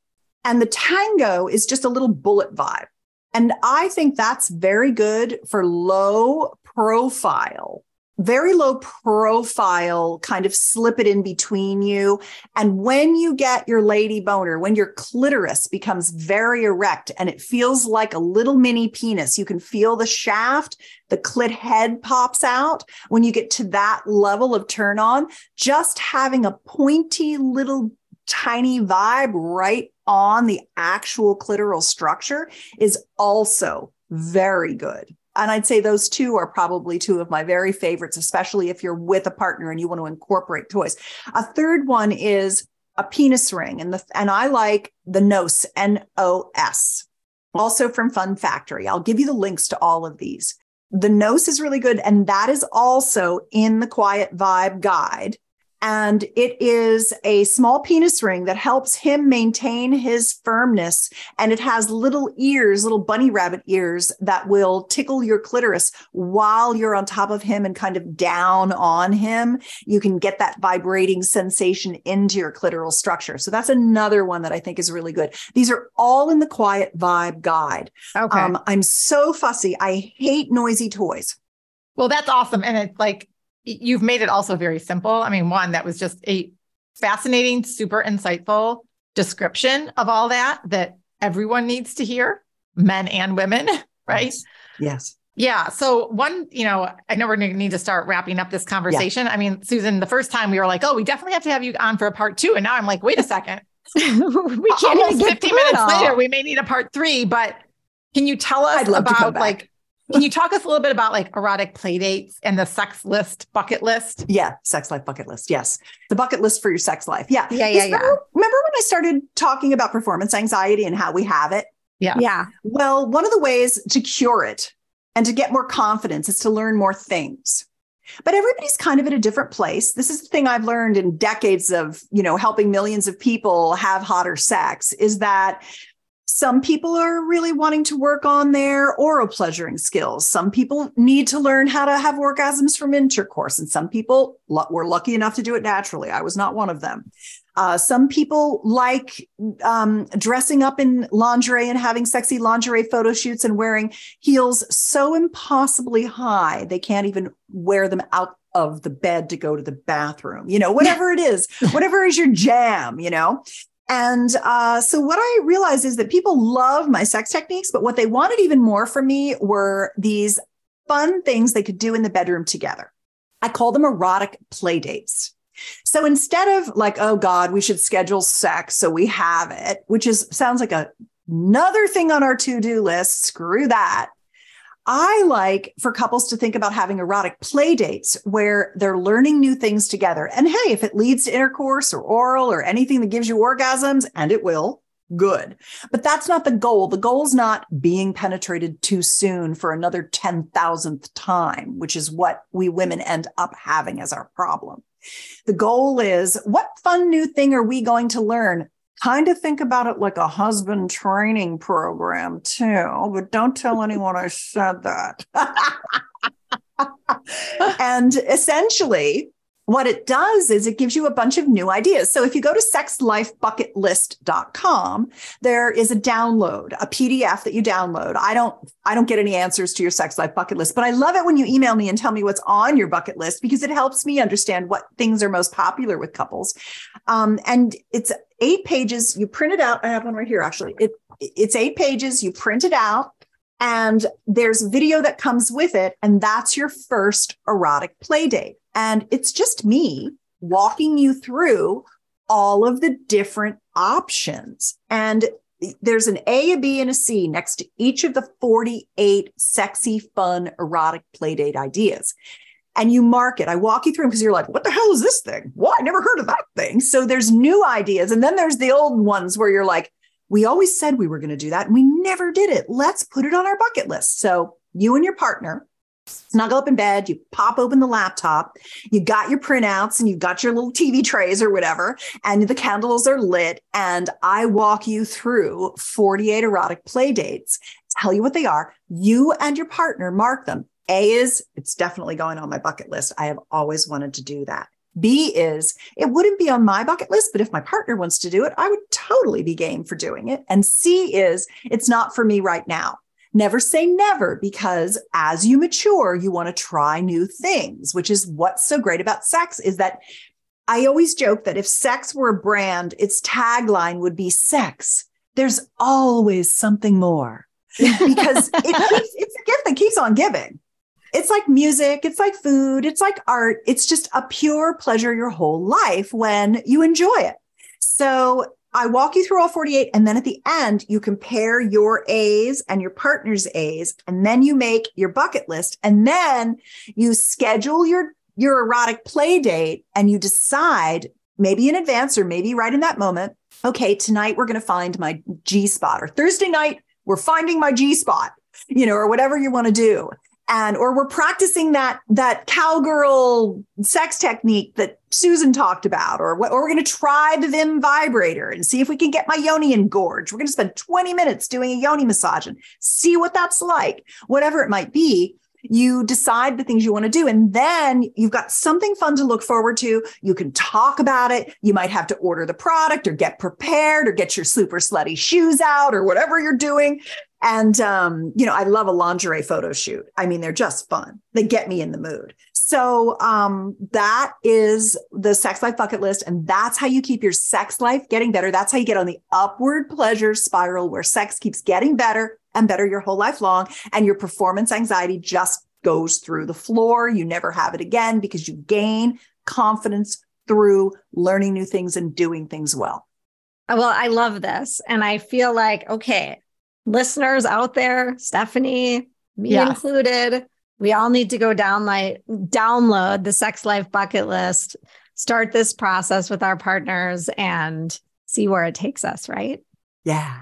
And the Tango is just a little bullet vibe. And I think that's very good for low profile, very low profile, kind of slip it in between you. And when you get your lady boner, when your clitoris becomes very erect and it feels like a little mini penis, you can feel the shaft, the clit head pops out. When you get to that level of turn on, just having a pointy little tiny vibe right on the actual clitoral structure is also very good. And I'd say those two are probably two of my very favorites, especially if you're with a partner and you want to incorporate toys. A third one is a penis ring, and the and I like the Nos N O S, also from Fun Factory. I'll give you the links to all of these. The Nos is really good, and that is also in the Quiet Vibe Guide. And it is a small penis ring that helps him maintain his firmness. And it has little ears, little bunny rabbit ears that will tickle your clitoris while you're on top of him and kind of down on him. You can get that vibrating sensation into your clitoral structure. So that's another one that I think is really good. These are all in the Quiet Vibe Guide. Okay. Um, I'm so fussy. I hate noisy toys. Well, that's awesome. And it's like you've made it also very simple. I mean, one, that was just a fascinating, super insightful description of all that that everyone needs to hear, men and women, right? Yes. Yeah. So one, you know, I know we're going to need to start wrapping up this conversation. I mean, Susan, the first time we were like, "Oh, we definitely have to have you on for a part two. and now I'm like, "Wait a second, we can't almost even get 50 minutes later, we may need a part three. But can you tell us I'd love to come about like, can you talk us a little bit about like erotic play dates and the sex list bucket list? Yeah, sex life bucket list. Yes. The bucket list for your sex life. Yeah. Yeah, yeah, Yes, yeah. Remember, remember when I started talking about performance anxiety and how we have it? Yeah, yeah. Well, one of the ways to cure it and to get more confidence is to learn more things. But everybody's kind of at a different place. This is the thing I've learned in decades of, you know, helping millions of people have hotter sex is that some people are really wanting to work on their oral pleasuring skills. Some people need to learn how to have orgasms from intercourse. And some people were lucky enough to do it naturally. I was not one of them. Uh, some people like um, dressing up in lingerie and having sexy lingerie photo shoots and wearing heels so impossibly high they can't even wear them out of the bed to go to the bathroom. You know, whatever it is, whatever is your jam, you know. And uh, so, what I realized is that people love my sex techniques, but what they wanted even more from me were these fun things they could do in the bedroom together. I call them erotic play dates. So instead of like, oh God, we should schedule sex so we have it, which is sounds like a, another thing on our to-do list. Screw that. I like for couples to think about having erotic play dates where they're learning new things together. And hey, if it leads to intercourse or oral or anything that gives you orgasms, and it will, good. But that's not the goal. The goal is not being penetrated too soon for another 10,000th time, which is what we women end up having as our problem. The goal is what fun new thing are we going to learn? Kind of think about it like a husband training program, too, but don't tell anyone I said that. and essentially, what it does is it gives you a bunch of new ideas. So if you go to sexlifebucketlist.com, there is a download, a PDF that you download. I don't I don't get any answers to your sex life bucket list, but I love it when you email me and tell me what's on your bucket list because it helps me understand what things are most popular with couples. Um, and it's eight pages. You print it out. I have one right here actually. It it's eight pages. You print it out and there's video that comes with it and that's your first erotic play date and it's just me walking you through all of the different options and there's an A, a B, and a C next to each of the 48 sexy, fun, erotic playdate ideas. And you mark it. I walk you through them because you're like, what the hell is this thing? What? I never heard of that thing. So there's new ideas. And then there's the old ones where you're like, we always said we were going to do that and we never did it. Let's put it on our bucket list. So you and your partner snuggle up in bed, you pop open the laptop, you got your printouts and you've got your little TV trays or whatever, and the candles are lit. And I walk you through 48 erotic play dates, tell you what they are. You and your partner mark them. A is it's definitely going on my bucket list. I have always wanted to do that. B is it wouldn't be on my bucket list, but if my partner wants to do it, I would totally be game for doing it. And C is it's not for me right now. Never say never because as you mature, you want to try new things, which is what's so great about sex is that I always joke that if sex were a brand, its tagline would be sex. There's always something more because it keeps, it's a gift that keeps on giving. It's like music, it's like food, it's like art. It's just a pure pleasure your whole life when you enjoy it. So I walk you through all 48. And then at the end, you compare your A's and your partner's A's. And then you make your bucket list. And then you schedule your, your erotic play date and you decide maybe in advance or maybe right in that moment. Okay, tonight we're going to find my G spot or Thursday night, we're finding my G spot, you know, or whatever you want to do and or we're practicing that that cowgirl sex technique that Susan talked about, or, or we're going to try the Vim vibrator and see if we can get my yoni engorged. We're going to spend 20 minutes doing a yoni massage and see what that's like, whatever it might be. You decide the things you want to do, and then you've got something fun to look forward to. You can talk about it. You might have to order the product or get prepared or get your super slutty shoes out or whatever you're doing. And, um, you know, I love a lingerie photo shoot. I mean, they're just fun. They get me in the mood. So, um, that is the sex life bucket list. And that's how you keep your sex life getting better. That's how you get on the upward pleasure spiral where sex keeps getting better and better your whole life long. And your performance anxiety just goes through the floor. You never have it again because you gain confidence through learning new things and doing things well. Well, I love this. And I feel like, okay, listeners out there, Stephanie, me yeah. included, we all need to go down like download the sex life bucket list, start this process with our partners and see where it takes us, right? Yeah.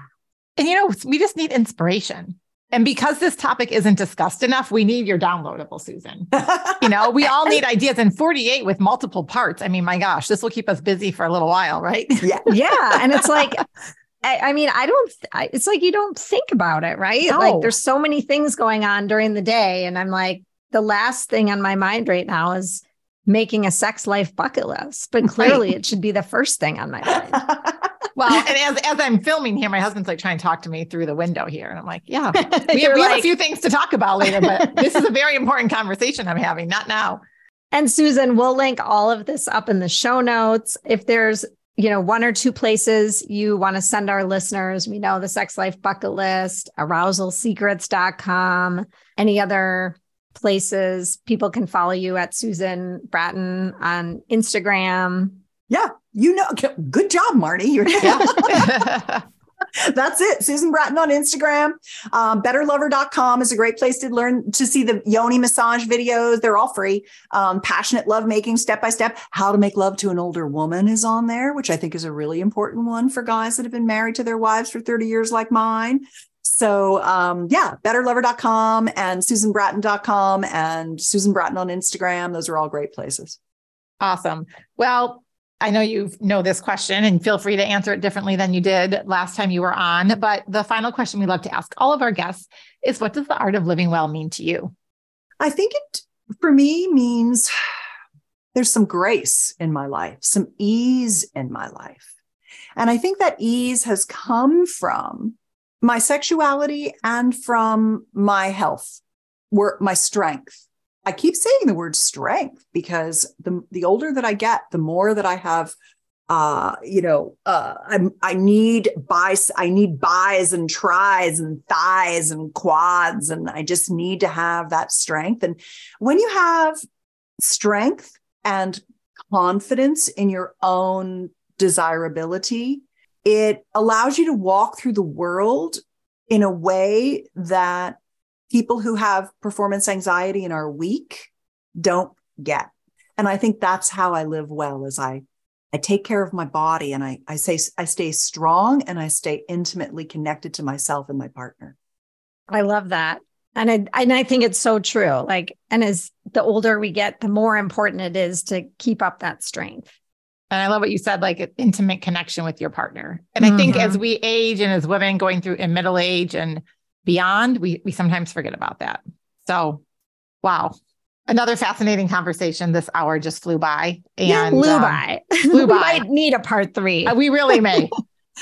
And you know, we just need inspiration. And because this topic isn't discussed enough, we need your downloadable, Susan. you know, we all need ideas and 48 with multiple parts. I mean, my gosh, this will keep us busy for a little while, right? Yeah. yeah. And it's like, I, I mean, I don't, I, it's like you don't think about it, right? No. Like there's so many things going on during the day. And I'm like, the last thing on my mind right now is making a sex life bucket list, but clearly right. it should be the first thing on my mind. well, and as, as I'm filming here, my husband's like trying to talk to me through the window here. And I'm like, yeah, we, have, we like, have a few things to talk about later, but this is a very important conversation I'm having, not now. And Susan, we'll link all of this up in the show notes. If there's you know, one or two places you want to send our listeners. We know the Sex Life Bucket List, arousalsecrets.com, any other places people can follow you at Susan Bratton on Instagram. Yeah, you know, good job, Marty. You're yeah. That's it. Susan Bratton on Instagram. Um, betterlover.com is a great place to learn to see the yoni massage videos. They're all free. Um, passionate love making step by step. How to make love to an older woman is on there, which I think is a really important one for guys that have been married to their wives for 30 years, like mine. So um, yeah, betterlover.com and susanbratton.com and Susan Bratton on Instagram. Those are all great places. Awesome. Well, I know you know this question and feel free to answer it differently than you did last time you were on. But the final question we love to ask all of our guests is what does the art of living well mean to you? I think it, for me, means there's some grace in my life, some ease in my life. And I think that ease has come from my sexuality and from my health, work, my strength. I keep saying the word strength because the the older that I get, the more that I have uh, you know, uh, I'm, I need bis, I need bis and tris and thighs and quads, and I just need to have that strength. And when you have strength and confidence in your own desirability, it allows you to walk through the world in a way that people who have performance anxiety and are weak don't get. And I think that's how I live well is I I take care of my body and I I say I stay strong and I stay intimately connected to myself and my partner. I love that. And I and I think it's so true. Like and as the older we get, the more important it is to keep up that strength. And I love what you said, like intimate connection with your partner. And I think as mm-hmm. we age and as women going through in middle age and beyond, we we sometimes forget about that. So, wow, another fascinating conversation. This hour just flew by and yeah, flew um, by. Flew by. we might need a part three. Uh, we really may.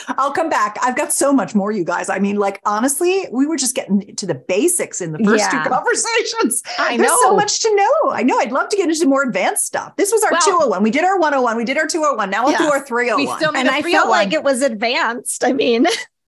I'll come back. I've got so much more, you guys. I mean, like honestly, we were just getting to the basics in the first yeah. two conversations. I There's know so much to know. I know. I'd love to get into more advanced stuff. This was our well, 201. We did our 101. We did our 201. Now we'll yes. do our 301. We still and I felt like it was advanced. I mean,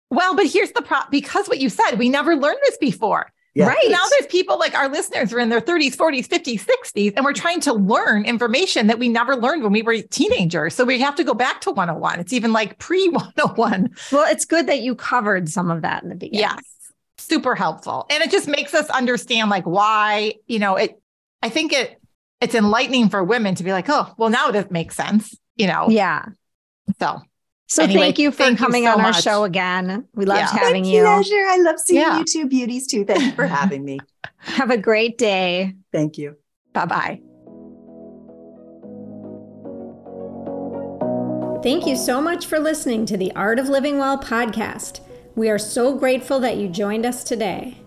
well, but here's the problem because what you said, we never learned this before. Yeah. Right. Now there's people like our listeners are in their 30s, 40s, 50s, 60s, and we're trying to learn information that we never learned when we were teenagers. So we have to go back to 101. It's even like pre 101. Well, it's good that you covered some of that in the beginning. Yes. Super helpful. And it just makes us understand like why, you know, it I think it it's enlightening for women to be like, oh, well, now it makes sense, you know. Yeah. So so anyway, thank you for thank coming you so on our much. show again. We loved yeah. having My you. Pleasure. I love seeing yeah. you two beauties too. Thank you for having me. Have a great day. Thank you. Bye bye. Thank you so much for listening to the Art of Living Well podcast. We are so grateful that you joined us today.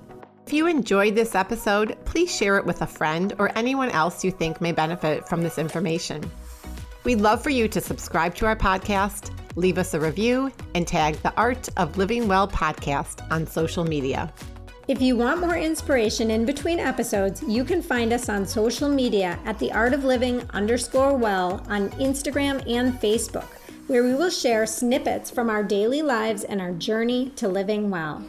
If you enjoyed this episode, please share it with a friend or anyone else you think may benefit from this information. We'd love for you to subscribe to our podcast leave us a review, and tag the Art of Living Well podcast on social media. If you want more inspiration in between episodes, you can find us on social media at the Art of Living underscore well on Instagram and Facebook, where we will share snippets from our daily lives and our journey to living well.